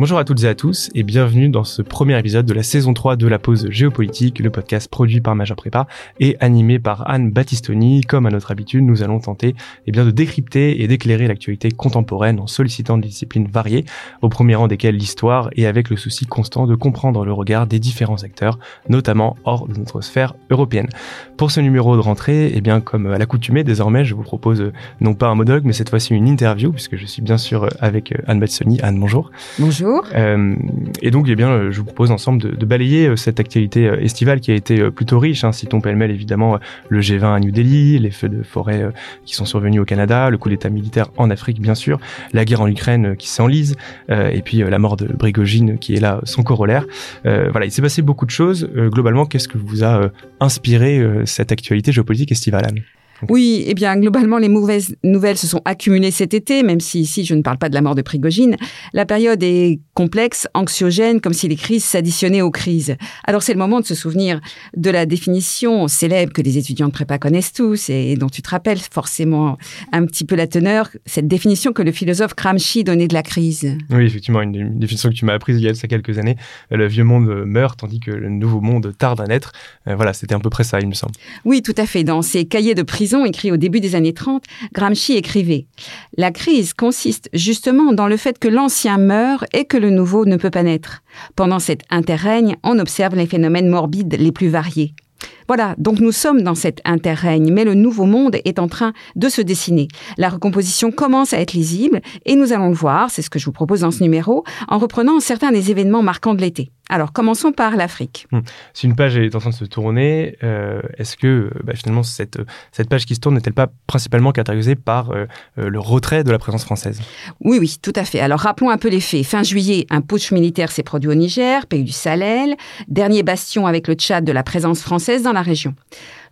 Bonjour à toutes et à tous et bienvenue dans ce premier épisode de la saison 3 de la pause géopolitique, le podcast produit par Major Prépa et animé par Anne Battistoni. Comme à notre habitude, nous allons tenter eh bien, de décrypter et d'éclairer l'actualité contemporaine en sollicitant des disciplines variées, au premier rang desquelles l'histoire et avec le souci constant de comprendre le regard des différents acteurs, notamment hors de notre sphère européenne. Pour ce numéro de rentrée, eh bien, comme à l'accoutumée, désormais, je vous propose euh, non pas un monologue, mais cette fois-ci une interview, puisque je suis bien sûr euh, avec euh, Anne Battistoni. Anne, bonjour. Bonjour. Euh, et donc, eh bien, je vous propose ensemble de, balayer euh, cette actualité euh, estivale qui a été plutôt riche. Hein, citons pêle-mêle évidemment le G20 à New Delhi, les feux de forêt qui sont survenus au Canada, le coup d'État militaire en Afrique bien sûr, la guerre en Ukraine qui s'enlise, et puis la mort de Brigogine qui est là son corollaire. voilà, il s'est passé beaucoup de choses. globalement, qu'est-ce que vous a inspiré cette actualité géopolitique estivale oui, eh bien, globalement, les mauvaises nouvelles se sont accumulées cet été, même si ici, je ne parle pas de la mort de Prigogine. La période est complexe, anxiogène, comme si les crises s'additionnaient aux crises. Alors, c'est le moment de se souvenir de la définition célèbre que les étudiants de prépa connaissent tous et dont tu te rappelles forcément un petit peu la teneur, cette définition que le philosophe Gramsci donnait de la crise. Oui, effectivement, une, définition que tu m'as apprise il y a quelques années. Le vieux monde meurt tandis que le nouveau monde tarde à naître. Euh, voilà, c'était à peu près ça, il me semble. Oui, tout à fait. Dans ses cahiers de prison, écrit au début des années 30, Gramsci écrivait La crise consiste justement dans le fait que l'ancien meurt et que le nouveau ne peut pas naître. Pendant cet interrègne, on observe les phénomènes morbides les plus variés. Voilà, donc nous sommes dans cet interrègne, mais le nouveau monde est en train de se dessiner. La recomposition commence à être lisible et nous allons le voir, c'est ce que je vous propose dans ce numéro, en reprenant certains des événements marquants de l'été. Alors, commençons par l'Afrique. Hmm. Si une page est en train de se tourner, euh, est-ce que euh, bah, finalement cette, cette page qui se tourne n'est-elle pas principalement caractérisée par euh, le retrait de la présence française? Oui, oui, tout à fait. Alors, rappelons un peu les faits. Fin juillet, un putsch militaire s'est produit au Niger, pays du Sahel, dernier bastion avec le Tchad de la présence française dans la région.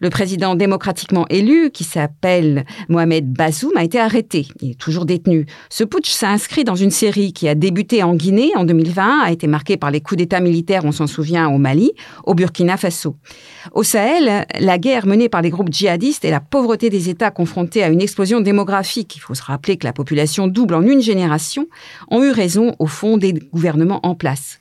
Le président démocratiquement élu, qui s'appelle Mohamed Bazoum, a été arrêté. Il est toujours détenu. Ce putsch s'inscrit dans une série qui a débuté en Guinée en 2020, a été marquée par les coups d'État militaires, on s'en souvient, au Mali, au Burkina Faso. Au Sahel, la guerre menée par les groupes djihadistes et la pauvreté des États confrontés à une explosion démographique, il faut se rappeler que la population double en une génération, ont eu raison au fond des gouvernements en place.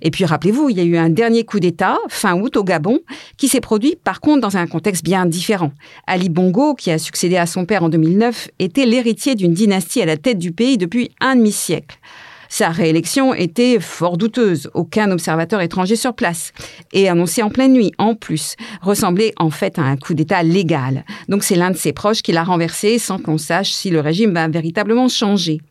Et puis rappelez-vous, il y a eu un dernier coup d'État, fin août, au Gabon, qui s'est produit par contre dans un contexte bien différent. Ali Bongo, qui a succédé à son père en 2009, était l'héritier d'une dynastie à la tête du pays depuis un demi-siècle. Sa réélection était fort douteuse, aucun observateur étranger sur place, et annoncée en pleine nuit, en plus, ressemblait en fait à un coup d'État légal. Donc c'est l'un de ses proches qui l'a renversé sans qu'on sache si le régime va véritablement changer,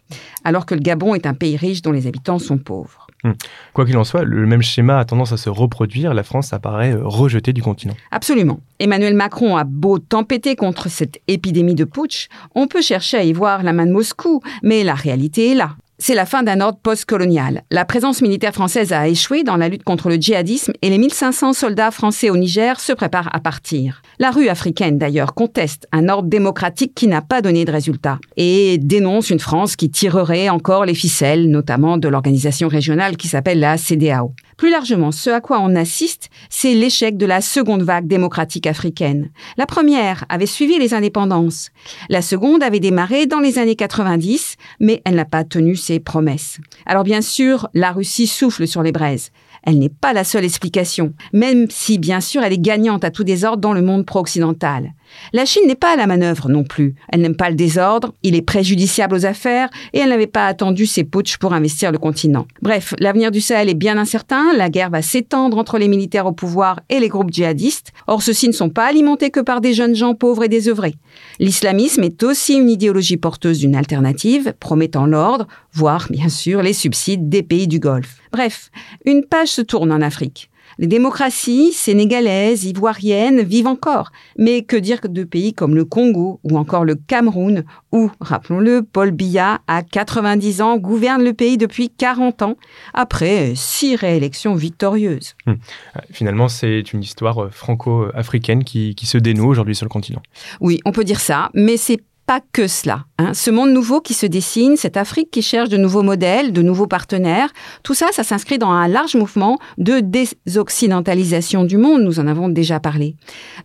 alors que le Gabon est un pays riche dont les habitants sont pauvres. Hmm. Quoi qu'il en soit, le même schéma a tendance à se reproduire. La France apparaît euh, rejetée du continent. Absolument. Emmanuel Macron a beau tempêter contre cette épidémie de putsch, on peut chercher à y voir la main de Moscou, mais la réalité est là. C'est la fin d'un ordre post-colonial. La présence militaire française a échoué dans la lutte contre le djihadisme et les 1500 soldats français au Niger se préparent à partir. La rue africaine, d'ailleurs, conteste un ordre démocratique qui n'a pas donné de résultat et dénonce une France qui tirerait encore les ficelles, notamment de l'organisation régionale qui s'appelle la CDAO. Plus largement, ce à quoi on assiste, c'est l'échec de la seconde vague démocratique africaine. La première avait suivi les indépendances. La seconde avait démarré dans les années 90, mais elle n'a pas tenu ses promesses. Alors bien sûr, la Russie souffle sur les braises. Elle n'est pas la seule explication, même si bien sûr elle est gagnante à tout désordre dans le monde pro-occidental. La Chine n'est pas à la manœuvre non plus. Elle n'aime pas le désordre, il est préjudiciable aux affaires et elle n'avait pas attendu ses putsch pour investir le continent. Bref, l'avenir du Sahel est bien incertain, la guerre va s'étendre entre les militaires au pouvoir et les groupes djihadistes. Or, ceux-ci ne sont pas alimentés que par des jeunes gens pauvres et désœuvrés. L'islamisme est aussi une idéologie porteuse d'une alternative, promettant l'ordre, voire bien sûr les subsides des pays du Golfe. Bref, une page se tourne en Afrique. Les démocraties sénégalaises, ivoiriennes vivent encore. Mais que dire de pays comme le Congo ou encore le Cameroun, où, rappelons-le, Paul Biya, à 90 ans, gouverne le pays depuis 40 ans, après six réélections victorieuses. Hum. Euh, finalement, c'est une histoire euh, franco-africaine qui, qui se dénoue aujourd'hui sur le continent. Oui, on peut dire ça, mais c'est pas que cela. Hein. Ce monde nouveau qui se dessine, cette Afrique qui cherche de nouveaux modèles, de nouveaux partenaires, tout ça, ça s'inscrit dans un large mouvement de désoccidentalisation du monde, nous en avons déjà parlé.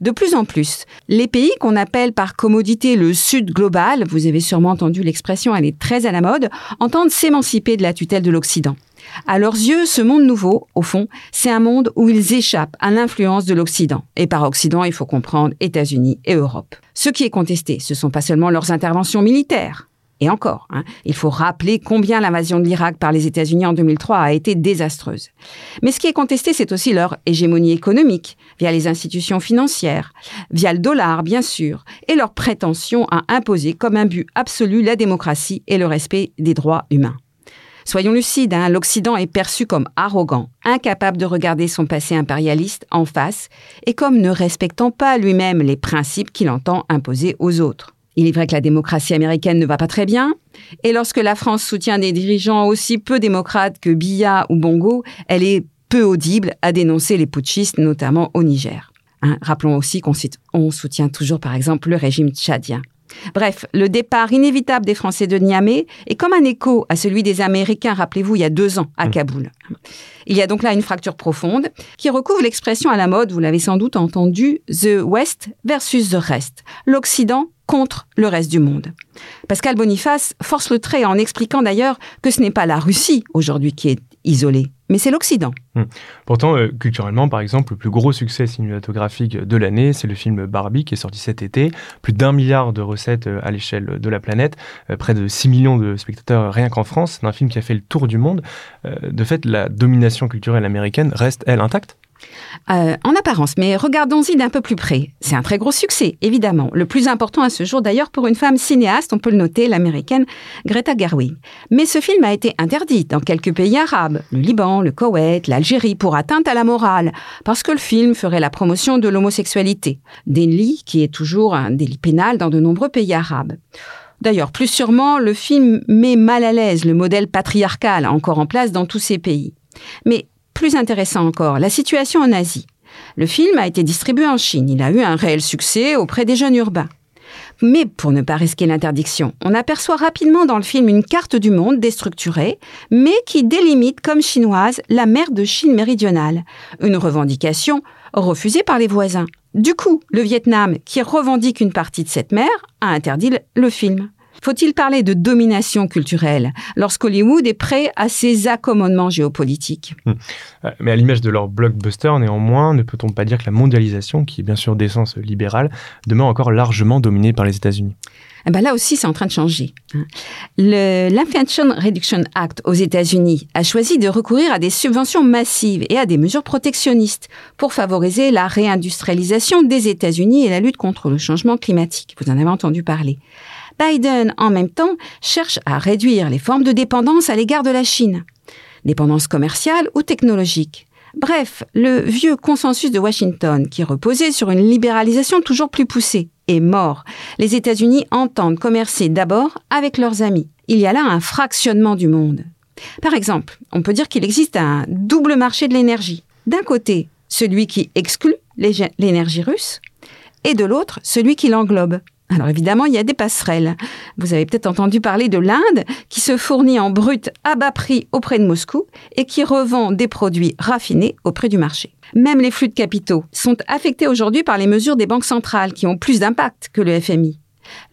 De plus en plus, les pays qu'on appelle par commodité le Sud global, vous avez sûrement entendu l'expression, elle est très à la mode, entendent s'émanciper de la tutelle de l'Occident. À leurs yeux, ce monde nouveau, au fond, c'est un monde où ils échappent à l'influence de l'Occident. Et par Occident, il faut comprendre États-Unis et Europe. Ce qui est contesté, ce sont pas seulement leurs interventions militaires, et encore, hein, il faut rappeler combien l'invasion de l'Irak par les États-Unis en 2003 a été désastreuse. Mais ce qui est contesté, c'est aussi leur hégémonie économique, via les institutions financières, via le dollar, bien sûr, et leur prétention à imposer comme un but absolu la démocratie et le respect des droits humains. Soyons lucides, hein, l'Occident est perçu comme arrogant, incapable de regarder son passé impérialiste en face et comme ne respectant pas lui-même les principes qu'il entend imposer aux autres. Il est vrai que la démocratie américaine ne va pas très bien, et lorsque la France soutient des dirigeants aussi peu démocrates que Biya ou Bongo, elle est peu audible à dénoncer les putschistes, notamment au Niger. Hein, rappelons aussi qu'on soutient toujours, par exemple, le régime tchadien. Bref, le départ inévitable des Français de Niamey est comme un écho à celui des Américains, rappelez-vous, il y a deux ans, à mmh. Kaboul. Il y a donc là une fracture profonde qui recouvre l'expression à la mode, vous l'avez sans doute entendu, The West versus the Rest, l'Occident contre le reste du monde. Pascal Boniface force le trait en expliquant d'ailleurs que ce n'est pas la Russie aujourd'hui qui est isolée, mais c'est l'Occident. Hmm. Pourtant, euh, culturellement, par exemple, le plus gros succès cinématographique de l'année, c'est le film Barbie qui est sorti cet été. Plus d'un milliard de recettes euh, à l'échelle de la planète, euh, près de 6 millions de spectateurs rien qu'en France. C'est un film qui a fait le tour du monde. de fait, la domination culturelle américaine reste, elle, intacte euh, en apparence, mais regardons-y d'un peu plus près. C'est un très gros succès, évidemment. Le plus important à ce jour, d'ailleurs, pour une femme cinéaste, on peut le noter, l'américaine Greta Gerwig. Mais ce film a été interdit dans quelques pays arabes, le Liban, le Koweït, l'Algérie, pour atteinte à la morale, parce que le film ferait la promotion de l'homosexualité. Délit qui est toujours un délit pénal dans de nombreux pays arabes. D'ailleurs, plus sûrement, le film met mal à l'aise le modèle patriarcal encore en place dans tous ces pays. Mais plus intéressant encore, la situation en Asie. Le film a été distribué en Chine. Il a eu un réel succès auprès des jeunes urbains. Mais pour ne pas risquer l'interdiction, on aperçoit rapidement dans le film une carte du monde déstructurée, mais qui délimite comme chinoise la mer de Chine méridionale, une revendication refusée par les voisins. Du coup, le Vietnam, qui revendique une partie de cette mer, a interdit le film. Faut-il parler de domination culturelle lorsqu'Hollywood est prêt à ses accommodements géopolitiques? Hmm. euh, Mais à l'image de leur blockbuster, néanmoins, ne peut-on pas dire que la mondialisation, qui est bien sûr d'essence libérale, demeure encore largement dominée par les États-Unis? Eh ben là aussi, c'est en train de changer. Hein. L'Inflation Reduction Act aux États-Unis a choisi de recourir à des subventions massives et à des mesures protectionnistes pour favoriser la réindustrialisation des États-Unis et la lutte contre le changement climatique. Vous en avez entendu parler. Biden, en même temps, cherche à réduire les formes de dépendance à l'égard de la Chine, dépendance commerciale ou technologique. Bref, le vieux consensus de Washington, qui reposait sur une libéralisation toujours plus poussée, est mort. Les États-Unis entendent commercer d'abord avec leurs amis. Il y a là un fractionnement du monde. Par exemple, on peut dire qu'il existe un double marché de l'énergie. D'un côté, celui qui exclut l'énergie russe, et de l'autre, celui qui l'englobe. Alors évidemment, il y a des passerelles. Vous avez peut-être entendu parler de l'Inde qui se fournit en brut à bas prix auprès de Moscou et qui revend des produits raffinés auprès du marché. Même les flux de capitaux sont affectés aujourd'hui par les mesures des banques centrales qui ont plus d'impact que le FMI.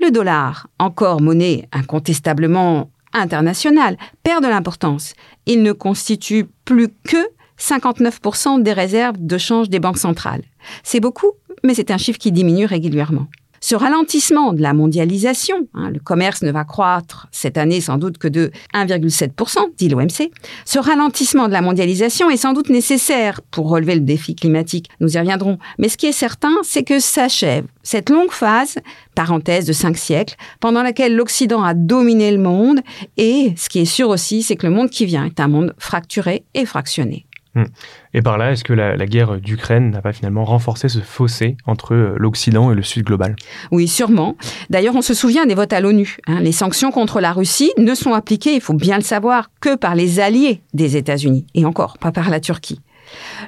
Le dollar, encore monnaie incontestablement internationale, perd de l'importance. Il ne constitue plus que 59% des réserves de change des banques centrales. C'est beaucoup, mais c'est un chiffre qui diminue régulièrement. Ce ralentissement de la mondialisation, hein, le commerce ne va croître cette année sans doute que de 1,7%, dit l'OMC, ce ralentissement de la mondialisation est sans doute nécessaire pour relever le défi climatique. Nous y reviendrons. Mais ce qui est certain, c'est que s'achève cette longue phase, parenthèse de cinq siècles, pendant laquelle l'Occident a dominé le monde. Et ce qui est sûr aussi, c'est que le monde qui vient est un monde fracturé et fractionné. Hmm. Et par là, est-ce que la, guerre d'Ukraine n'a pas finalement renforcé ce fossé entre euh, l'Occident et le Sud global? Oui, sûrement. D'ailleurs, on se souvient des votes à l'ONU. Hein. Les sanctions contre la Russie ne sont appliquées, il faut bien le savoir, que par les alliés des États-Unis, et encore pas par la Turquie.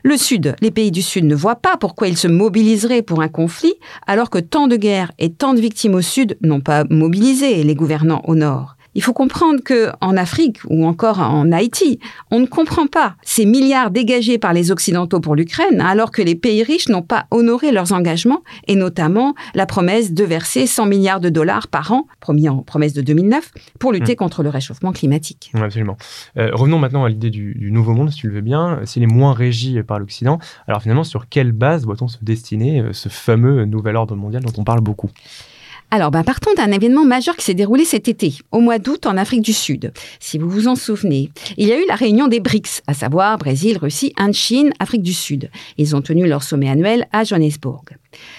Le Sud, les pays du Sud ne voient pas pourquoi ils se mobiliseraient pour un conflit, alors que tant de guerres et tant de victimes au Sud n'ont pas mobilisé les gouvernants au Nord. Il faut comprendre que en Afrique ou encore en Haïti, on ne comprend pas ces milliards dégagés par les Occidentaux pour l'Ukraine, alors que les pays riches n'ont pas honoré leurs engagements, et notamment la promesse de verser 100 milliards de dollars par an, promis en promesse de 2009, pour lutter mmh. contre le réchauffement climatique. absolument. Euh, revenons maintenant à l'idée du, du, nouveau monde, si tu le veux bien. S'il est moins régi par l'Occident, alors finalement, sur quelle base doit-on se destiner euh, ce fameux nouvel ordre mondial dont on parle beaucoup? Alors, ben, partons d'un événement majeur qui s'est déroulé cet été, au mois d'août en Afrique du Sud. Si vous vous en souvenez, il y a eu la réunion des BRICS, à savoir Brésil, Russie, Inde, Chine, Afrique du Sud. Ils ont tenu leur sommet annuel à Johannesburg.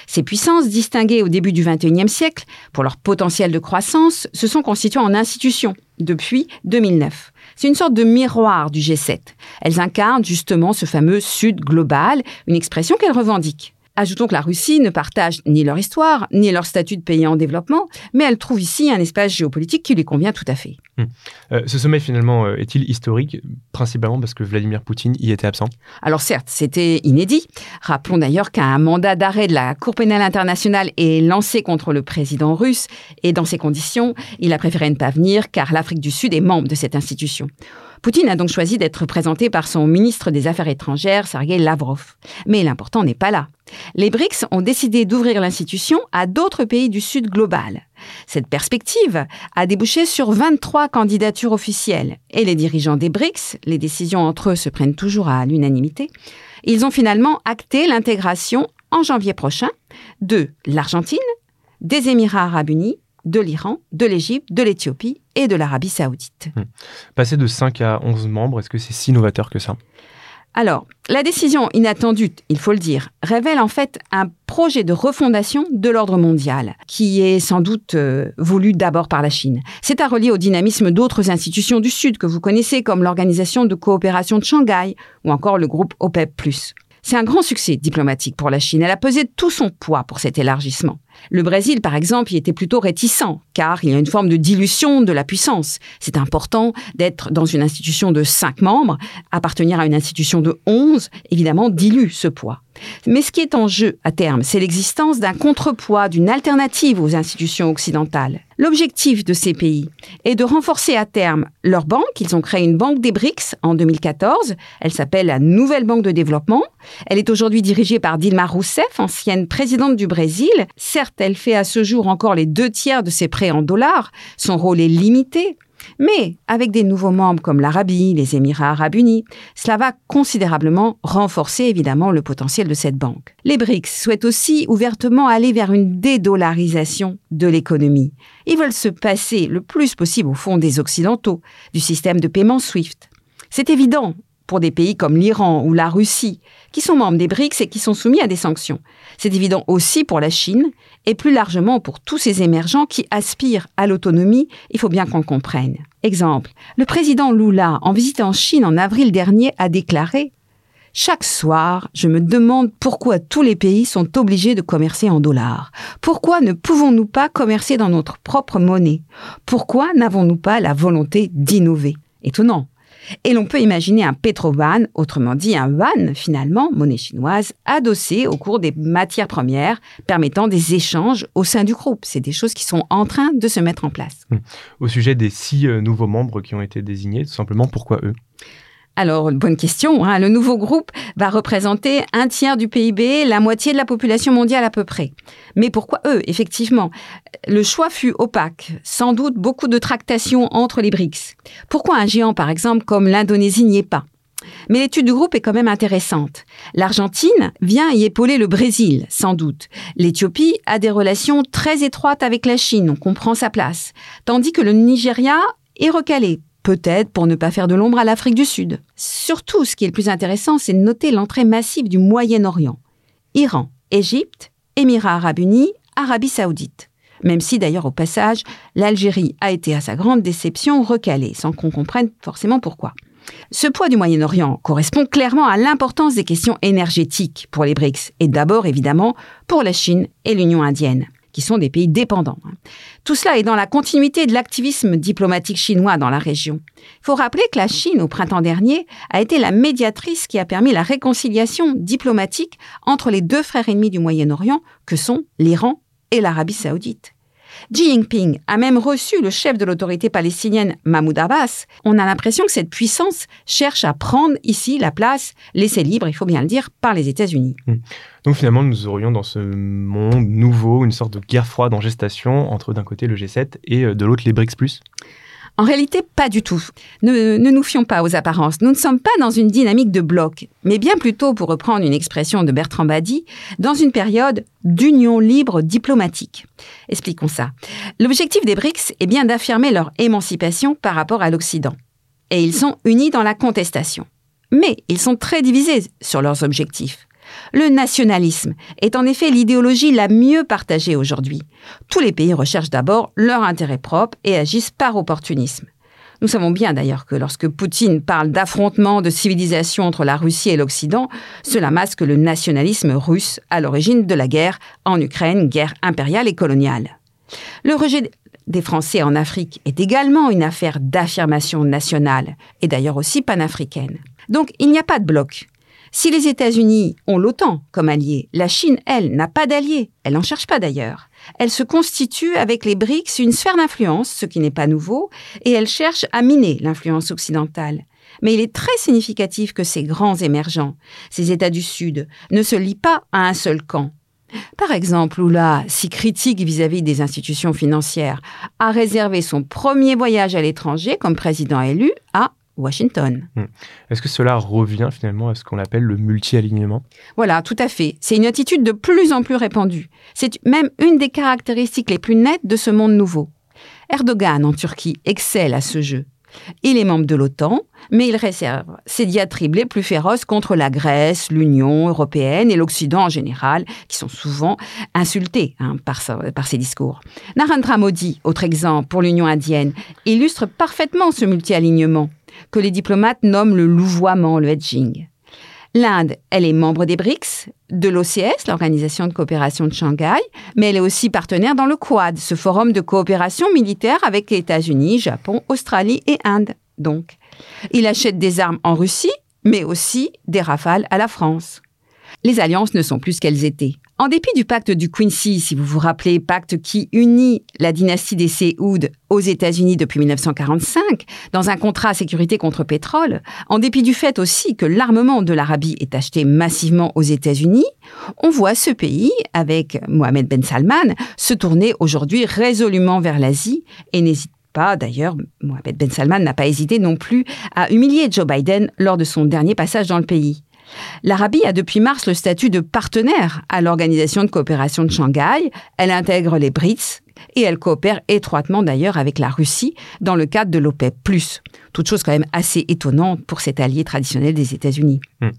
Ces puissances, distinguées au début du XXIe siècle pour leur potentiel de croissance, se sont constituées en institutions depuis 2009. C'est une sorte de miroir du G7. Elles incarnent justement ce fameux Sud global, une expression qu'elles revendiquent. Ajoutons que la Russie ne partage ni leur histoire, ni leur statut de pays en développement, mais elle trouve ici un espace géopolitique qui lui convient tout à fait. Hmm. Euh, ce sommet finalement euh, est-il historique, principalement parce que Vladimir Poutine y était absent? Alors certes, c'était inédit. Rappelons d'ailleurs qu'un mandat d'arrêt de la Cour pénale internationale est lancé contre le président russe, et dans ces conditions, il a préféré ne pas venir car l'Afrique du Sud est membre de cette institution. Poutine a donc choisi d'être représenté par son ministre des Affaires étrangères, Sergei Lavrov. Mais l'important n'est pas là. Les BRICS ont décidé d'ouvrir l'institution à d'autres pays du Sud global. Cette perspective a débouché sur 23 candidatures officielles. Et les dirigeants des BRICS, les décisions entre eux se prennent toujours à l'unanimité, ils ont finalement acté l'intégration en janvier prochain de l'Argentine, des Émirats arabes unis, de l'Iran, de l'Égypte, de l'Éthiopie et de l'Arabie saoudite. Hmm. Passer de 5 à 11 membres, est-ce que c'est si novateur que ça? Alors, la décision inattendue, il faut le dire, révèle en fait un projet de refondation de l'ordre mondial, qui est sans doute euh, voulu d'abord par la Chine. C'est à relier au dynamisme d'autres institutions du Sud que vous connaissez, comme l'Organisation de coopération de Shanghai ou encore le groupe OPEP ⁇ c'est un grand succès diplomatique pour la Chine. Elle a pesé tout son poids pour cet élargissement. Le Brésil, par exemple, y était plutôt réticent, car il y a une forme de dilution de la puissance. C'est important d'être dans une institution de cinq membres. Appartenir à une institution de onze, évidemment, dilue ce poids. Mais ce qui est en jeu à terme, c'est l'existence d'un contrepoids, d'une alternative aux institutions occidentales. L'objectif de ces pays est de renforcer à terme leur banque. Ils ont créé une banque des BRICS en 2014. Elle s'appelle la Nouvelle Banque de Développement. Elle est aujourd'hui dirigée par Dilma Rousseff, ancienne présidente du Brésil. Certes, elle fait à ce jour encore les deux tiers de ses prêts en dollars. Son rôle est limité. Mais avec des nouveaux membres comme l'Arabie, les Émirats arabes unis, cela va considérablement renforcer évidemment le potentiel de cette banque. Les BRICS souhaitent aussi ouvertement aller vers une dédollarisation de l'économie. Ils veulent se passer le plus possible au fond des Occidentaux, du système de paiement SWIFT. C'est évident pour des pays comme l'Iran ou la Russie, qui sont membres des BRICS et qui sont soumis à des sanctions. C'est évident aussi pour la Chine et plus largement pour tous ces émergents qui aspirent à l'autonomie, il faut bien qu'on comprenne. Exemple, le président Lula, en visite en Chine en avril dernier, a déclaré chaque soir, je me demande pourquoi tous les pays sont obligés de commercer en dollars. Pourquoi ne pouvons-nous pas commercer dans notre propre monnaie? Pourquoi n'avons-nous pas la volonté d'innover? Étonnant. Et l'on peut imaginer un pétrovan, autrement dit un yuan finalement, monnaie chinoise, adossé au cours des matières premières, permettant des échanges au sein du groupe. C'est des choses qui sont en train de se mettre en place. Au sujet des six euh, nouveaux membres qui ont été désignés, tout simplement, pourquoi eux? Alors, bonne question. Hein. Le nouveau groupe va représenter un tiers du PIB, la moitié de la population mondiale à peu près. Mais pourquoi eux, effectivement? Le choix fut opaque, sans doute beaucoup de tractations entre les BRICS. Pourquoi un géant, par exemple, comme l'Indonésie n'y est pas? Mais l'étude du groupe est quand même intéressante. L'Argentine vient y épauler le Brésil, sans doute. L'Éthiopie a des relations très étroites avec la Chine, on comprend sa place. Tandis que le Nigeria est recalé, peut-être pour ne pas faire de l'ombre à l'Afrique du Sud. Surtout, ce qui est le plus intéressant, c'est de noter l'entrée massive du Moyen-Orient. Iran, Égypte, Émirats arabes unis, Arabie saoudite. Même si d'ailleurs au passage, l'Algérie a été à sa grande déception recalée, sans qu'on comprenne forcément pourquoi. Ce poids du Moyen-Orient correspond clairement à l'importance des questions énergétiques pour les BRICS, et d'abord évidemment pour la Chine et l'Union indienne qui sont des pays dépendants. Hein. Tout cela est dans la continuité de l'activisme diplomatique chinois dans la région. Il faut rappeler que la Chine, au printemps dernier, a été la médiatrice qui a permis la réconciliation diplomatique entre les deux frères ennemis du Moyen-Orient, que sont l'Iran et l'Arabie saoudite. Xi Jinping a même reçu le chef de l'autorité palestinienne Mahmoud Abbas. On a l'impression que cette puissance cherche à prendre ici la place laissée libre, il faut bien le dire, par les États-Unis. Hmm. Donc finalement, nous aurions dans ce monde nouveau une sorte de guerre froide en gestation entre d'un côté le G7 et euh, de l'autre les BRICS ⁇ en réalité, pas du tout. Ne, nous fions pas aux apparences. Nous ne sommes pas dans une dynamique de bloc, mais bien plutôt, pour reprendre une expression de Bertrand Badi, dans une période d'union libre diplomatique. Expliquons ça. L'objectif des BRICS est bien d'affirmer leur émancipation par rapport à l'Occident. Et ils sont unis dans la contestation. Mais ils sont très divisés sur leurs objectifs. Le nationalisme est en effet l'idéologie la mieux partagée aujourd'hui. Tous les pays recherchent d'abord leur intérêt propre et agissent par opportunisme. Nous savons bien d'ailleurs que lorsque Poutine parle d'affrontement de civilisation entre la Russie et l'Occident, cela masque le nationalisme russe à l'origine de la guerre en Ukraine, guerre impériale et coloniale. Le rejet des Français en Afrique est également une affaire d'affirmation nationale et d'ailleurs aussi panafricaine. Donc il n'y a pas de bloc. Si les États-Unis ont l'OTAN comme allié, la Chine, elle, n'a pas d'allié. Elle n'en cherche pas d'ailleurs. Elle se constitue avec les BRICS une sphère d'influence, ce qui n'est pas nouveau, et elle cherche à miner l'influence occidentale. Mais il est très significatif que ces grands émergents, ces États du Sud, ne se lient pas à un seul camp. Par exemple, Lula, si critique vis-à-vis des institutions financières, a réservé son premier voyage à l'étranger comme président élu à Washington. Hmm. Est-ce que cela revient finalement à ce qu'on appelle le multi-alignement? Voilà, tout à fait. C'est une attitude de plus en plus répandue. C'est même une des caractéristiques les plus nettes de ce monde nouveau. Erdogan en Turquie excelle à ce jeu. Il est membre de l'OTAN, mais il réserve ses diatribes les plus féroces contre la Grèce, l'Union européenne et l'Occident en général, qui sont souvent insultés hein, par, par ses discours. Narendra Modi, autre exemple pour l'Union indienne, illustre parfaitement ce multi-alignement que les diplomates nomment le louvoiement, le hedging. L'Inde, elle est membre des BRICS, de l'OCS, l'Organisation de coopération de Shanghai, mais elle est aussi partenaire dans le Quad, ce forum de coopération militaire avec États-Unis, Japon, Australie et Inde. Donc, il achète des armes en Russie, mais aussi des rafales à la France. Les alliances ne sont plus ce qu'elles étaient. En dépit du pacte du Quincy, si vous vous rappelez, pacte qui unit la dynastie des Séoud aux États-Unis depuis 1945, dans un contrat à sécurité contre pétrole, en dépit du fait aussi que l'armement de l'Arabie est acheté massivement aux États-Unis, on voit ce pays, avec Mohamed Ben Salman, se tourner aujourd'hui résolument vers l'Asie et n'hésite pas, d'ailleurs, Mohamed Ben Salman n'a pas hésité non plus à humilier Joe Biden lors de son dernier passage dans le pays. L'Arabie a depuis mars le statut de partenaire à l'Organisation de coopération de Shanghai. Elle intègre les BRICS et elle coopère étroitement d'ailleurs avec la Russie dans le cadre de l'OPEP+. Toute chose quand même assez étonnante pour cet allié traditionnel des États-Unis. Hmm.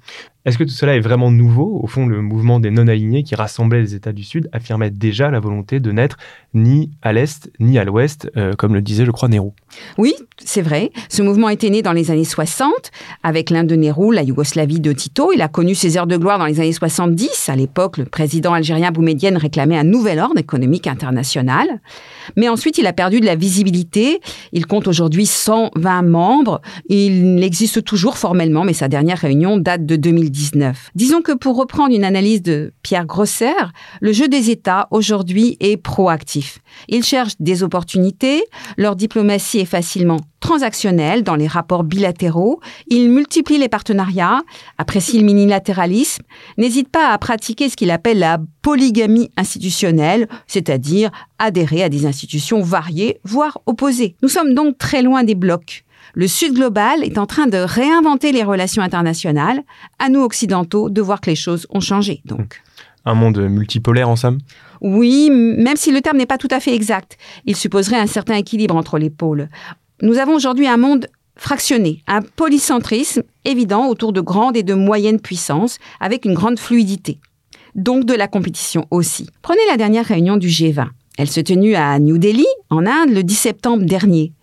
Est-ce que tout cela est vraiment nouveau? Au fond, le mouvement des non-alignés qui rassemblait les États du Sud affirmait déjà la volonté de n'être ni à l'Est ni à l'Ouest, euh, comme le disait, je crois, Nehru. Oui, c'est vrai. Ce mouvement était né dans les années 60 avec l'Inde de Nehru, la Yougoslavie de Tito. Il a connu ses heures de gloire dans les années 70. À l'époque, le président algérien Boumedienne réclamait un nouvel ordre économique international. Mais ensuite, il a perdu de la visibilité. Il compte aujourd'hui 120 membres. Il existe toujours formellement, mais sa dernière réunion date de 2010. Disons que pour reprendre une analyse de Pierre Grosser, le jeu des États aujourd'hui est proactif. Ils cherchent des opportunités, leur diplomatie est facilement transactionnelle dans les rapports bilatéraux, ils multiplient les partenariats, apprécient le minilatéralisme, n'hésitent pas à pratiquer ce qu'il appelle la polygamie institutionnelle, c'est-à-dire adhérer à des institutions variées, voire opposées. Nous sommes donc très loin des blocs. Le Sud global est en train de réinventer les relations internationales. À nous occidentaux de voir que les choses ont changé. Donc. Un monde multipolaire en somme Oui, même si le terme n'est pas tout à fait exact. Il supposerait un certain équilibre entre les pôles. Nous avons aujourd'hui un monde fractionné, un polycentrisme évident autour de grandes et de moyennes puissances, avec une grande fluidité. Donc de la compétition aussi. Prenez la dernière réunion du G20. Elle se tenue à New Delhi, en Inde, le 10 septembre dernier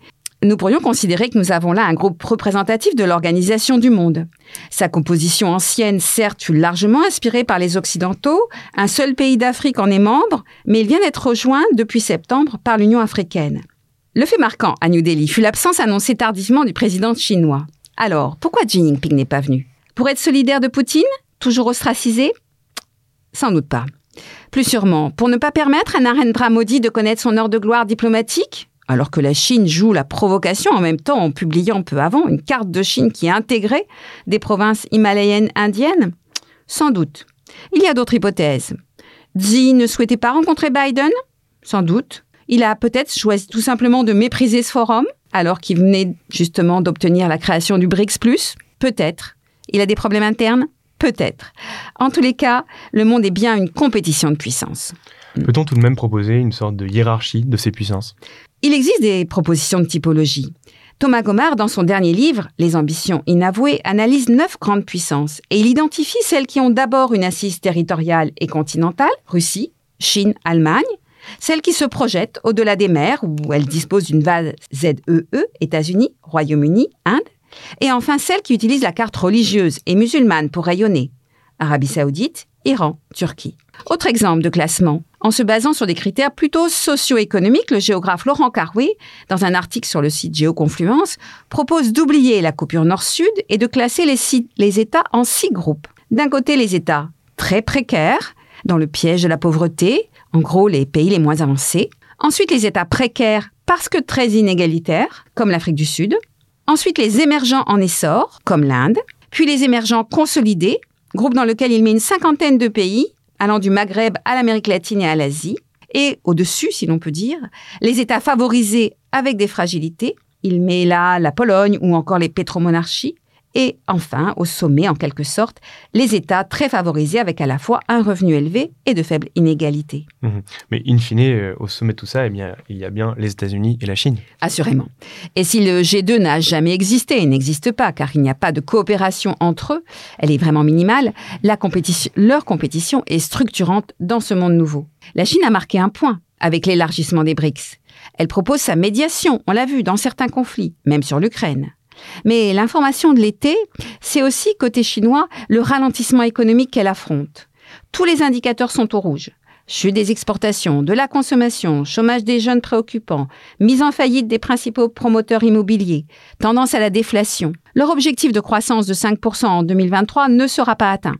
nous pourrions considérer que nous avons là un groupe représentatif de l'organisation du monde. Sa composition ancienne, certes, fut largement inspirée par les Occidentaux. Un seul pays d'Afrique en est membre, mais il vient d'être rejoint depuis septembre par l'Union africaine. Le fait marquant à New Delhi fut l'absence annoncée tardivement du président chinois. Alors, pourquoi Xi Jinping n'est pas venu? Pour être solidaire de Poutine? Toujours ostracisé? Sans doute pas. Plus sûrement, pour ne pas permettre à Narendra Modi de connaître son heure de gloire diplomatique? Alors que la Chine joue la provocation en même temps en publiant peu avant une carte de Chine qui intégrait des provinces himalayennes indiennes? Sans doute. Il y a d'autres hypothèses. Xi ne souhaitait pas rencontrer Biden? Sans doute. Il a peut-être choisi tout simplement de mépriser ce forum alors qu'il venait justement d'obtenir la création du BRICS ⁇ Peut-être. Il a des problèmes internes? Peut-être. En tous les cas, le monde est bien une compétition de puissance. Peut-on tout de même proposer une sorte de hiérarchie de ces puissances? Il existe des propositions de typologie. Thomas Gomard, dans son dernier livre, Les ambitions inavouées, analyse neuf grandes puissances et il identifie celles qui ont d'abord une assise territoriale et continentale, Russie, Chine, Allemagne, celles qui se projettent au-delà des mers où elles disposent d'une base ZEE, États-Unis, Royaume-Uni, Inde, et enfin celles qui utilisent la carte religieuse et musulmane pour rayonner, Arabie saoudite, Iran, Turquie. Autre exemple de classement. En se basant sur des critères plutôt socio-économiques, le géographe Laurent Carouet, dans un article sur le site Géoconfluence, propose d'oublier la coupure nord-sud et de classer les États en six groupes. D'un côté, les États très précaires, dans le piège de la pauvreté, en gros les pays les moins avancés. Ensuite, les États précaires parce que très inégalitaires, comme l'Afrique du Sud. Ensuite, les émergents en essor, comme l'Inde. Puis les émergents consolidés, groupe dans lequel il met une cinquantaine de pays, allant du Maghreb à l'Amérique latine et à l'Asie. Et au-dessus, si l'on peut dire, les États favorisés avec des fragilités. Il met là la Pologne ou encore les pétromonarchies. Et enfin, au sommet, en quelque sorte, les États très favorisés avec à la fois un revenu élevé et de faibles inégalités. Mmh. Mais in fine, euh, au sommet de tout ça, eh bien, il y a bien les États-Unis et la Chine. Assurément. Et si le G2 n'a jamais existé et n'existe pas, car il n'y a pas de coopération entre eux, elle est vraiment minimale, la compétition, leur compétition est structurante dans ce monde nouveau. La Chine a marqué un point avec l'élargissement des BRICS. Elle propose sa médiation, on l'a vu, dans certains conflits, même sur l'Ukraine. Mais l'information de l'été, c'est aussi, côté chinois, le ralentissement économique qu'elle affronte. Tous les indicateurs sont au rouge. Chute des exportations, de la consommation, chômage des jeunes préoccupants, mise en faillite des principaux promoteurs immobiliers, tendance à la déflation. Leur objectif de croissance de 5% en 2023 ne sera pas atteint.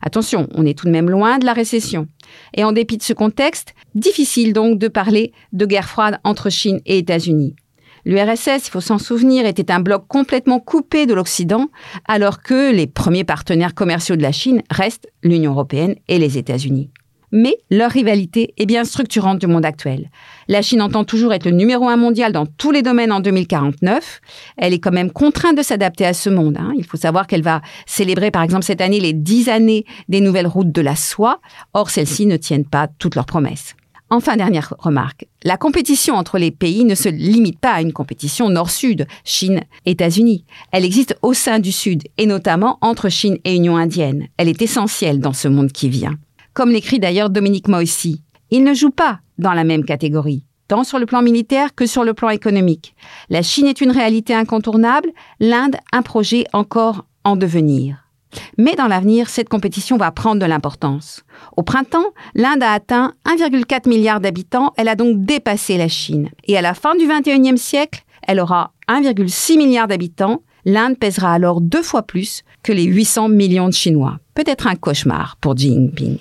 Attention, on est tout de même loin de la récession. Et en dépit de ce contexte, difficile donc de parler de guerre froide entre Chine et États-Unis. L'URSS, il faut s'en souvenir, était un bloc complètement coupé de l'Occident, alors que les premiers partenaires commerciaux de la Chine restent l'Union européenne et les États-Unis. Mais leur rivalité est bien structurante du monde actuel. La Chine entend toujours être le numéro un mondial dans tous les domaines en 2049. Elle est quand même contrainte de s'adapter à ce monde. Hein. Il faut savoir qu'elle va célébrer par exemple cette année les dix années des nouvelles routes de la soie. Or, celles-ci ne tiennent pas toutes leurs promesses. Enfin, dernière remarque, la compétition entre les pays ne se limite pas à une compétition nord-sud, Chine, États-Unis. Elle existe au sein du Sud, et notamment entre Chine et Union indienne. Elle est essentielle dans ce monde qui vient. Comme l'écrit d'ailleurs Dominique Moissy, ils ne jouent pas dans la même catégorie, tant sur le plan militaire que sur le plan économique. La Chine est une réalité incontournable, l'Inde un projet encore en devenir. Mais dans l'avenir, cette compétition va prendre de l'importance. Au printemps, l'Inde a atteint 1,4 milliard d'habitants, elle a donc dépassé la Chine. Et à la fin du 21e siècle, elle aura 1,6 milliard d'habitants, l'Inde pèsera alors deux fois plus que les 800 millions de Chinois. Peut-être un cauchemar pour Xi Jinping.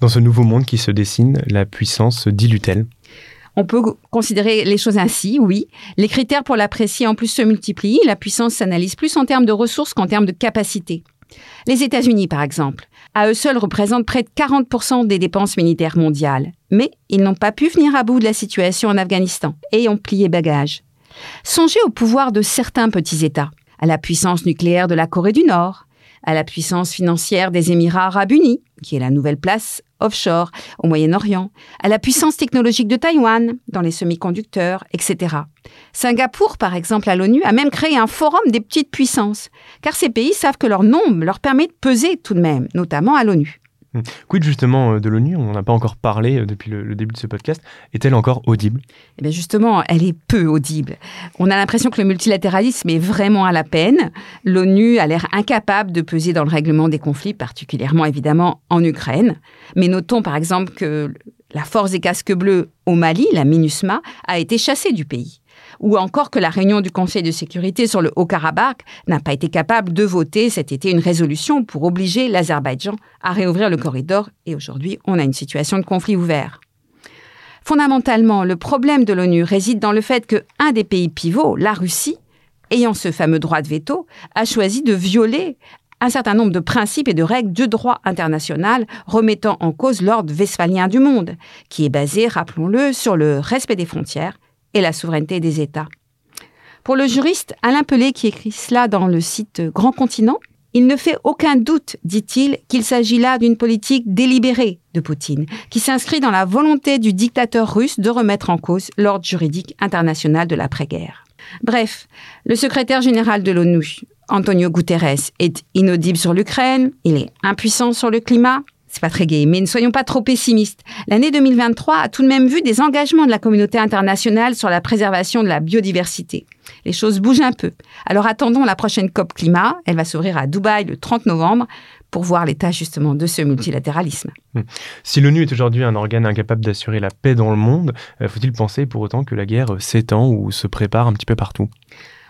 Dans ce nouveau monde qui se dessine, la puissance se dilue-t-elle? On peut considérer les choses ainsi, oui. Les critères pour l'apprécier en plus se multiplient. La puissance s'analyse plus en termes de ressources qu'en termes de capacité. Les États-Unis, par exemple, à eux seuls représentent près de 40% des dépenses militaires mondiales. Mais ils n'ont pas pu venir à bout de la situation en Afghanistan et ont plié bagage. Songez au pouvoir de certains petits États, à la puissance nucléaire de la Corée du Nord, à la puissance financière des Émirats arabes unis, qui est la nouvelle place offshore au Moyen-Orient, à la puissance technologique de Taïwan dans les semi-conducteurs, etc. Singapour, par exemple, à l'ONU, a même créé un forum des petites puissances, car ces pays savent que leur nombre leur permet de peser tout de même, notamment à l'ONU. Hmm. Quid justement euh, de l'ONU? On n'en a pas encore parlé euh, depuis le, début de ce podcast. Est-elle encore audible? Eh bien justement, elle est peu audible. On a l'impression que le multilatéralisme est vraiment à la peine. L'ONU a l'air incapable de peser dans le règlement des conflits, particulièrement évidemment en Ukraine. Mais notons par exemple que la force des casques bleus au Mali, la MINUSMA, a été chassée du pays. Ou encore que la réunion du Conseil de sécurité sur le Haut-Karabakh n'a pas été capable de voter cet été une résolution pour obliger l'Azerbaïdjan à réouvrir le corridor, et aujourd'hui on a une situation de conflit ouvert. Fondamentalement, le problème de l'ONU réside dans le fait qu'un des pays pivots, la Russie, ayant ce fameux droit de veto, a choisi de violer un certain nombre de principes et de règles du droit international remettant en cause l'ordre westphalien du monde, qui est basé, rappelons-le, sur le respect des frontières et la souveraineté des États. Pour le juriste Alain Pelé, qui écrit cela dans le site Grand Continent, il ne fait aucun doute, dit-il, qu'il s'agit là d'une politique délibérée de Poutine, qui s'inscrit dans la volonté du dictateur russe de remettre en cause l'ordre juridique international de l'après-guerre. Bref, le secrétaire général de l'ONU, Antonio Guterres, est inaudible sur l'Ukraine, il est impuissant sur le climat, c'est pas très gai, mais ne soyons pas trop pessimistes. L'année 2023 a tout de même vu des engagements de la communauté internationale sur la préservation de la biodiversité. Les choses bougent un peu. Alors attendons la prochaine COP climat. Elle va s'ouvrir à Dubaï le 30 novembre pour voir l'état justement de ce multilatéralisme. Hmm. Si l'ONU est aujourd'hui un organe incapable d'assurer la paix dans le monde, euh, faut-il penser pour autant que la guerre s'étend ou se prépare un petit peu partout?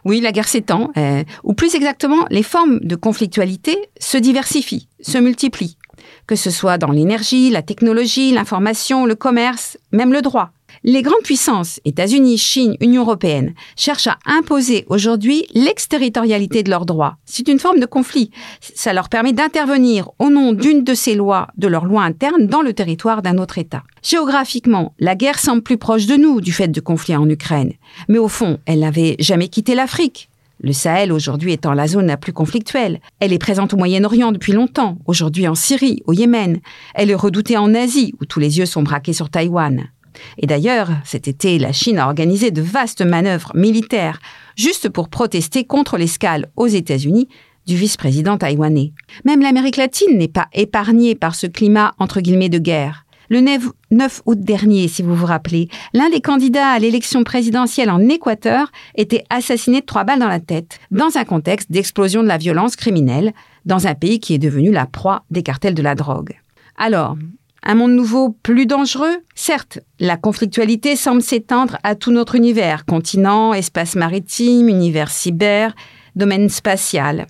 Oui, la guerre s'étend, euh, ou plus exactement, les formes de conflictualité se diversifient, se multiplient que ce soit dans l'énergie, la technologie, l'information, le commerce, même le droit. Les grandes puissances, États-Unis, Chine, Union européenne, cherchent à imposer aujourd'hui l'exterritorialité de leurs droits. C'est une forme de conflit. Ça leur permet d'intervenir au nom d'une de ces lois, de leurs lois internes, dans le territoire d'un autre État. Géographiquement, la guerre semble plus proche de nous du fait de conflits en Ukraine. Mais au fond, elle n'avait jamais quitté l'Afrique. Le Sahel aujourd'hui étant la zone la plus conflictuelle. Elle est présente au Moyen-Orient depuis longtemps, aujourd'hui en Syrie, au Yémen. Elle est redoutée en Asie, où tous les yeux sont braqués sur Taïwan. Et d'ailleurs, cet été, la Chine a organisé de vastes manœuvres militaires juste pour protester contre l'escale aux États-Unis du vice-président taïwanais. Même l'Amérique latine n'est pas épargnée par ce climat entre guillemets de guerre. Le 9 août dernier, si vous vous rappelez, l'un des candidats à l'élection présidentielle en Équateur était assassiné de trois balles dans la tête, dans un contexte d'explosion de la violence criminelle, dans un pays qui est devenu la proie des cartels de la drogue. Alors, un monde nouveau plus dangereux? Certes, la conflictualité semble s'étendre à tout notre univers, continent, espace maritime, univers cyber, domaine spatial.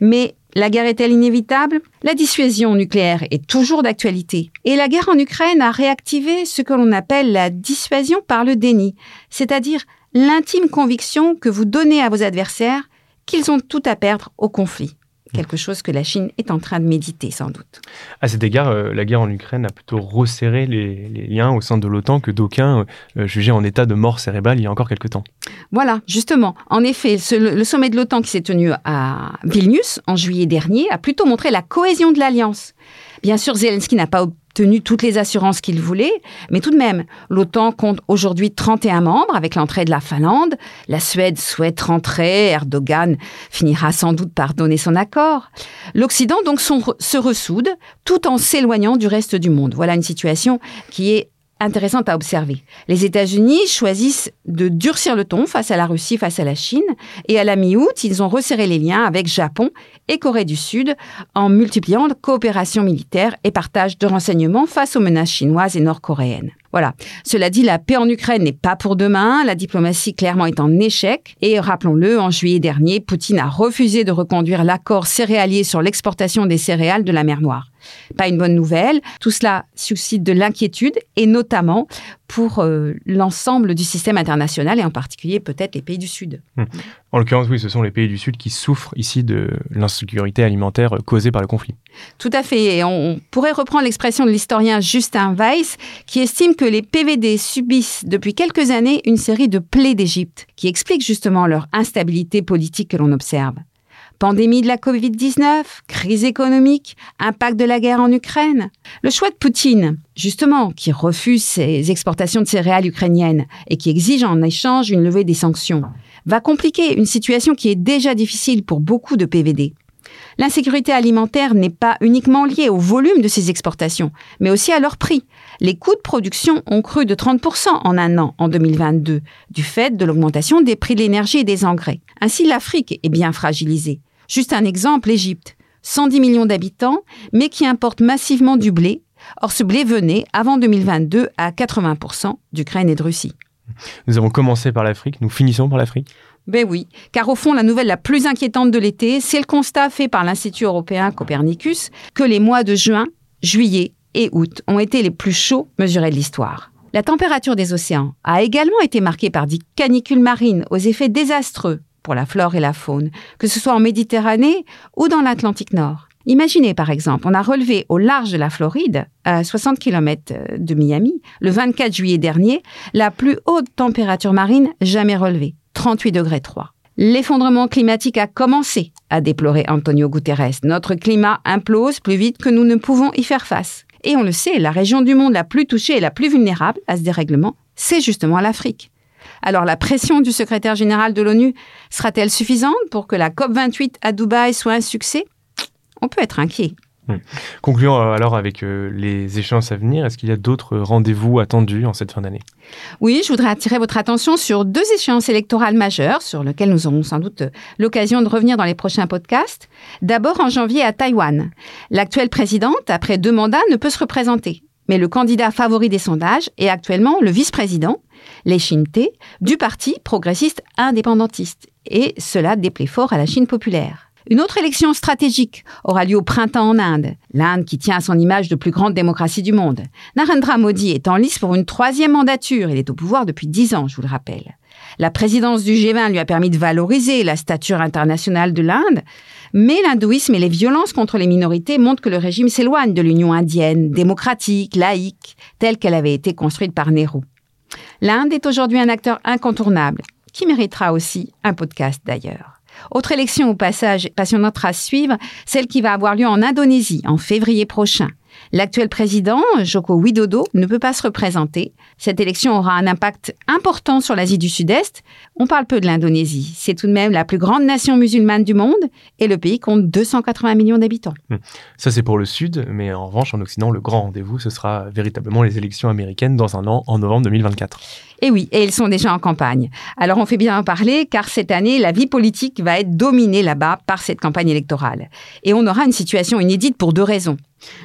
Mais la guerre est-elle inévitable? La dissuasion nucléaire est toujours d'actualité. Et la guerre en Ukraine a réactivé ce que l'on appelle la dissuasion par le déni, c'est-à-dire l'intime conviction que vous donnez à vos adversaires qu'ils ont tout à perdre au conflit quelque chose que la Chine est en train de méditer sans doute. À cet égard, euh, la guerre en Ukraine a plutôt resserré les, liens au sein de l'OTAN que d'aucuns euh, jugeaient en état de mort cérébrale il y a encore quelques temps. Voilà, justement. En effet, le sommet de l'OTAN qui s'est tenu à Vilnius en juillet dernier a plutôt montré la cohésion de l'alliance. Bien sûr, Zelensky n'a pas tenu toutes les assurances qu'il voulait, mais tout de même, l'OTAN compte aujourd'hui 31 membres avec l'entrée de la Finlande. La Suède souhaite rentrer, Erdogan finira sans doute par donner son accord. L'Occident donc se ressoude tout en s'éloignant du reste du monde. Voilà une situation qui est intéressante à observer. Les États-Unis choisissent de durcir le ton face à la Russie, face à la Chine, et à la mi-août, ils ont resserré les liens avec Japon et Corée du Sud en multipliant la coopération militaire et partage de renseignements face aux menaces chinoises et nord-coréennes. Voilà. Cela dit, la paix en Ukraine n'est pas pour demain. La diplomatie clairement est en échec. Et rappelons-le, en juillet dernier, Poutine a refusé de reconduire l'accord céréalier sur l'exportation des céréales de la mer Noire. Pas une bonne nouvelle. Tout cela suscite de l'inquiétude et notamment pour euh, l'ensemble du système international et en particulier peut-être les pays du Sud. Hmm. En l'occurrence, oui, ce sont les pays du Sud qui souffrent ici de l'insécurité alimentaire causée par le conflit. Tout à fait. Et on pourrait reprendre l'expression de l'historien Justin Weiss qui estime que les PVD subissent depuis quelques années une série de plaies d'Égypte qui expliquent justement leur instabilité politique que l'on observe. Pandémie de la Covid-19, crise économique, impact de la guerre en Ukraine. Le choix de Poutine, justement, qui refuse ses exportations de céréales ukrainiennes et qui exige en échange une levée des sanctions, va compliquer une situation qui est déjà difficile pour beaucoup de PVD. L'insécurité alimentaire n'est pas uniquement liée au volume de ces exportations, mais aussi à leur prix. Les coûts de production ont cru de 30% en un an en 2022, du fait de l'augmentation des prix de l'énergie et des engrais. Ainsi, l'Afrique est bien fragilisée. Juste un exemple, l'Égypte. 110 millions d'habitants, mais qui importe massivement du blé. Or, ce blé venait, avant 2022, à 80% d'Ukraine et de Russie. Nous avons commencé par l'Afrique, nous finissons par l'Afrique Ben oui, car au fond, la nouvelle la plus inquiétante de l'été, c'est le constat fait par l'Institut européen Copernicus que les mois de juin, juillet et août ont été les plus chauds mesurés de l'histoire. La température des océans a également été marquée par des canicules marines aux effets désastreux pour la flore et la faune, que ce soit en Méditerranée ou dans l'Atlantique Nord. Imaginez par exemple, on a relevé au large de la Floride, à 60 km de Miami, le 24 juillet dernier, la plus haute température marine jamais relevée, 38 degrés 3. L'effondrement climatique a commencé, a déploré Antonio Guterres. Notre climat implose plus vite que nous ne pouvons y faire face. Et on le sait, la région du monde la plus touchée et la plus vulnérable à ce dérèglement, c'est justement l'Afrique. Alors la pression du secrétaire général de l'ONU sera-t-elle suffisante pour que la COP28 à Dubaï soit un succès? On peut être inquiet. Concluons euh, alors avec euh, les échéances à venir. Est-ce qu'il y a d'autres rendez-vous attendus en cette fin d'année? Oui, je voudrais attirer votre attention sur deux échéances électorales majeures sur lesquelles nous aurons sans doute l'occasion de revenir dans les prochains podcasts. D'abord en janvier à Taïwan. L'actuelle présidente, après deux mandats, ne peut se représenter. Mais le candidat favori des sondages est actuellement le vice-président, Lei Ching-te, du parti progressiste indépendantiste. Et cela déplaît fort à la Chine populaire. Une autre élection stratégique aura lieu au printemps en Inde, l'Inde qui tient à son image de plus grande démocratie du monde. Narendra Modi est en lice pour une troisième mandature. Il est au pouvoir depuis dix ans, je vous le rappelle. La présidence du G20 lui a permis de valoriser la stature internationale de l'Inde, mais l'hindouisme et les violences contre les minorités montrent que le régime s'éloigne de l'Union indienne, démocratique, laïque, telle qu'elle avait été construite par Nehru. L'Inde est aujourd'hui un acteur incontournable, qui méritera aussi un podcast d'ailleurs. Autre élection au passage passionnante à suivre, celle qui va avoir lieu en Indonésie en février prochain. L'actuel président, Joko Widodo, ne peut pas se représenter. Cette élection aura un impact important sur l'Asie du Sud-Est. On parle peu de l'Indonésie. C'est tout de même la plus grande nation musulmane du monde et le pays compte 280 millions d'habitants. Hmm. Ça, c'est pour le Sud, mais en revanche, en Occident, le grand rendez-vous, ce sera véritablement les élections américaines dans un an, en novembre 2024. Et oui, et ils sont déjà en campagne. Alors on fait bien en parler car cette année, la vie politique va être dominée là-bas par cette campagne électorale. Et on aura une situation inédite pour deux raisons.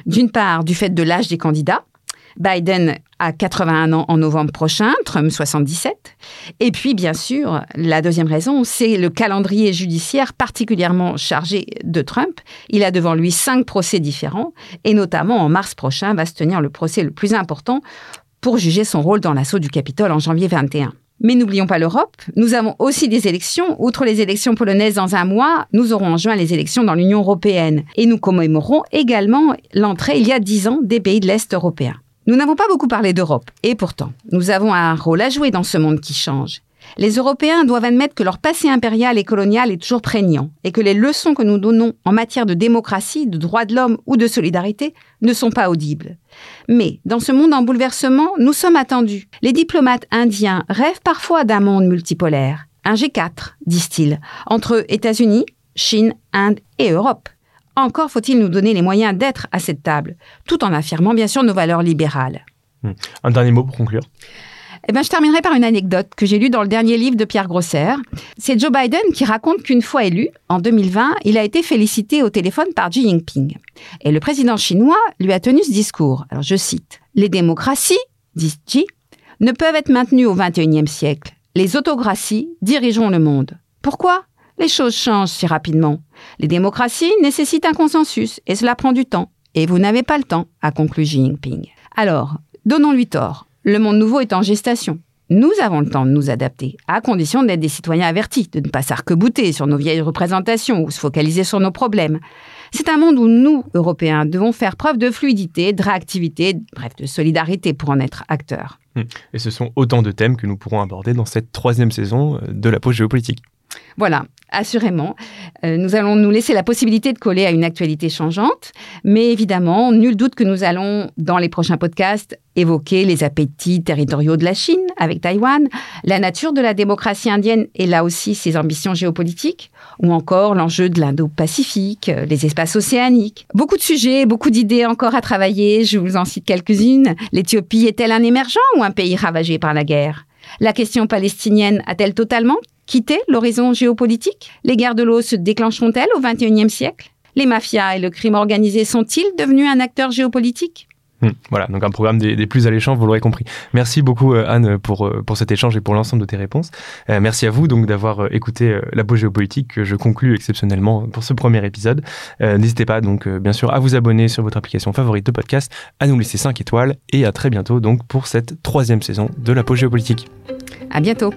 D'une part, du fait de l'âge des candidats. Biden a 81 ans en novembre prochain, Trump 77. Et puis, bien sûr, la deuxième raison, c'est le calendrier judiciaire particulièrement chargé de Trump. Il a devant lui cinq procès différents, et notamment en mars prochain va se tenir le procès le plus important pour juger son rôle dans l'assaut du Capitole en janvier 21. Mais n'oublions pas l'Europe. Nous avons aussi des élections. Outre les élections polonaises dans un mois, nous aurons en juin les élections dans l'Union européenne. Et nous commémorons également l'entrée il y a dix ans des pays de l'Est européen. Nous n'avons pas beaucoup parlé d'Europe. Et pourtant, nous avons un rôle à jouer dans ce monde qui change. Les Européens doivent admettre que leur passé impérial et colonial est toujours prégnant et que les leçons que nous donnons en matière de démocratie, de droits de l'homme ou de solidarité ne sont pas audibles. Mais dans ce monde en bouleversement, nous sommes attendus. Les diplomates indiens rêvent parfois d'un monde multipolaire. Un G4, disent-ils, entre États-Unis, Chine, Inde et Europe. Encore faut-il nous donner les moyens d'être à cette table, tout en affirmant bien sûr nos valeurs libérales. Hmm. Un dernier mot pour conclure. Eh ben, je terminerai par une anecdote que j'ai lue dans le dernier livre de Pierre Grosser. C'est Joe Biden qui raconte qu'une fois élu, en 2020, il a été félicité au téléphone par Xi Jinping. Et le président chinois lui a tenu ce discours. Alors, je cite. Les démocraties, dit Xi, ne peuvent être maintenues au XXIe siècle. Les autocraties dirigeront le monde. Pourquoi? Les choses changent si rapidement. Les démocraties nécessitent un consensus et cela prend du temps. Et vous n'avez pas le temps, a conclu Xi Jinping. Alors, donnons-lui tort. Le monde nouveau est en gestation. Nous avons le temps de nous adapter, à condition d'être des citoyens avertis, de ne pas s'arc-bouter sur nos vieilles représentations ou se focaliser sur nos problèmes. C'est un monde où nous, Européens, devons faire preuve de fluidité, de réactivité, bref, de solidarité pour en être acteurs. Hum. Et ce sont autant de thèmes que nous pourrons aborder dans cette troisième saison de la pause géopolitique. Voilà, assurément. Euh, nous allons nous laisser la possibilité de coller à une actualité changeante, mais évidemment, nul doute que nous allons, dans les prochains podcasts, évoquer les appétits territoriaux de la Chine avec Taïwan, la nature de la démocratie indienne et là aussi ses ambitions géopolitiques, ou encore l'enjeu de l'Indo-Pacifique, euh, les espaces océaniques. Beaucoup de sujets, beaucoup d'idées encore à travailler, je vous en cite quelques-unes. L'Éthiopie est-elle un émergent ou un pays ravagé par la guerre? La question palestinienne a-t-elle totalement quitté l'horizon géopolitique? Les guerres de l'eau se déclencheront-elles au XXIe siècle? Les mafias et le crime organisé sont-ils devenus un acteur géopolitique? Hmm, voilà, donc un programme des, plus alléchants, vous l'aurez compris. Merci beaucoup euh, Anne pour, euh, pour cet échange et pour l'ensemble de tes réponses. Euh, merci à vous donc d'avoir écouté la Beau Géopolitique que je conclus exceptionnellement pour ce premier épisode. N'hésitez pas donc bien sûr à vous abonner sur votre application favorite de podcast, à nous laisser 5 étoiles et à très bientôt donc pour cette troisième saison de la Pause Géopolitique. À bientôt.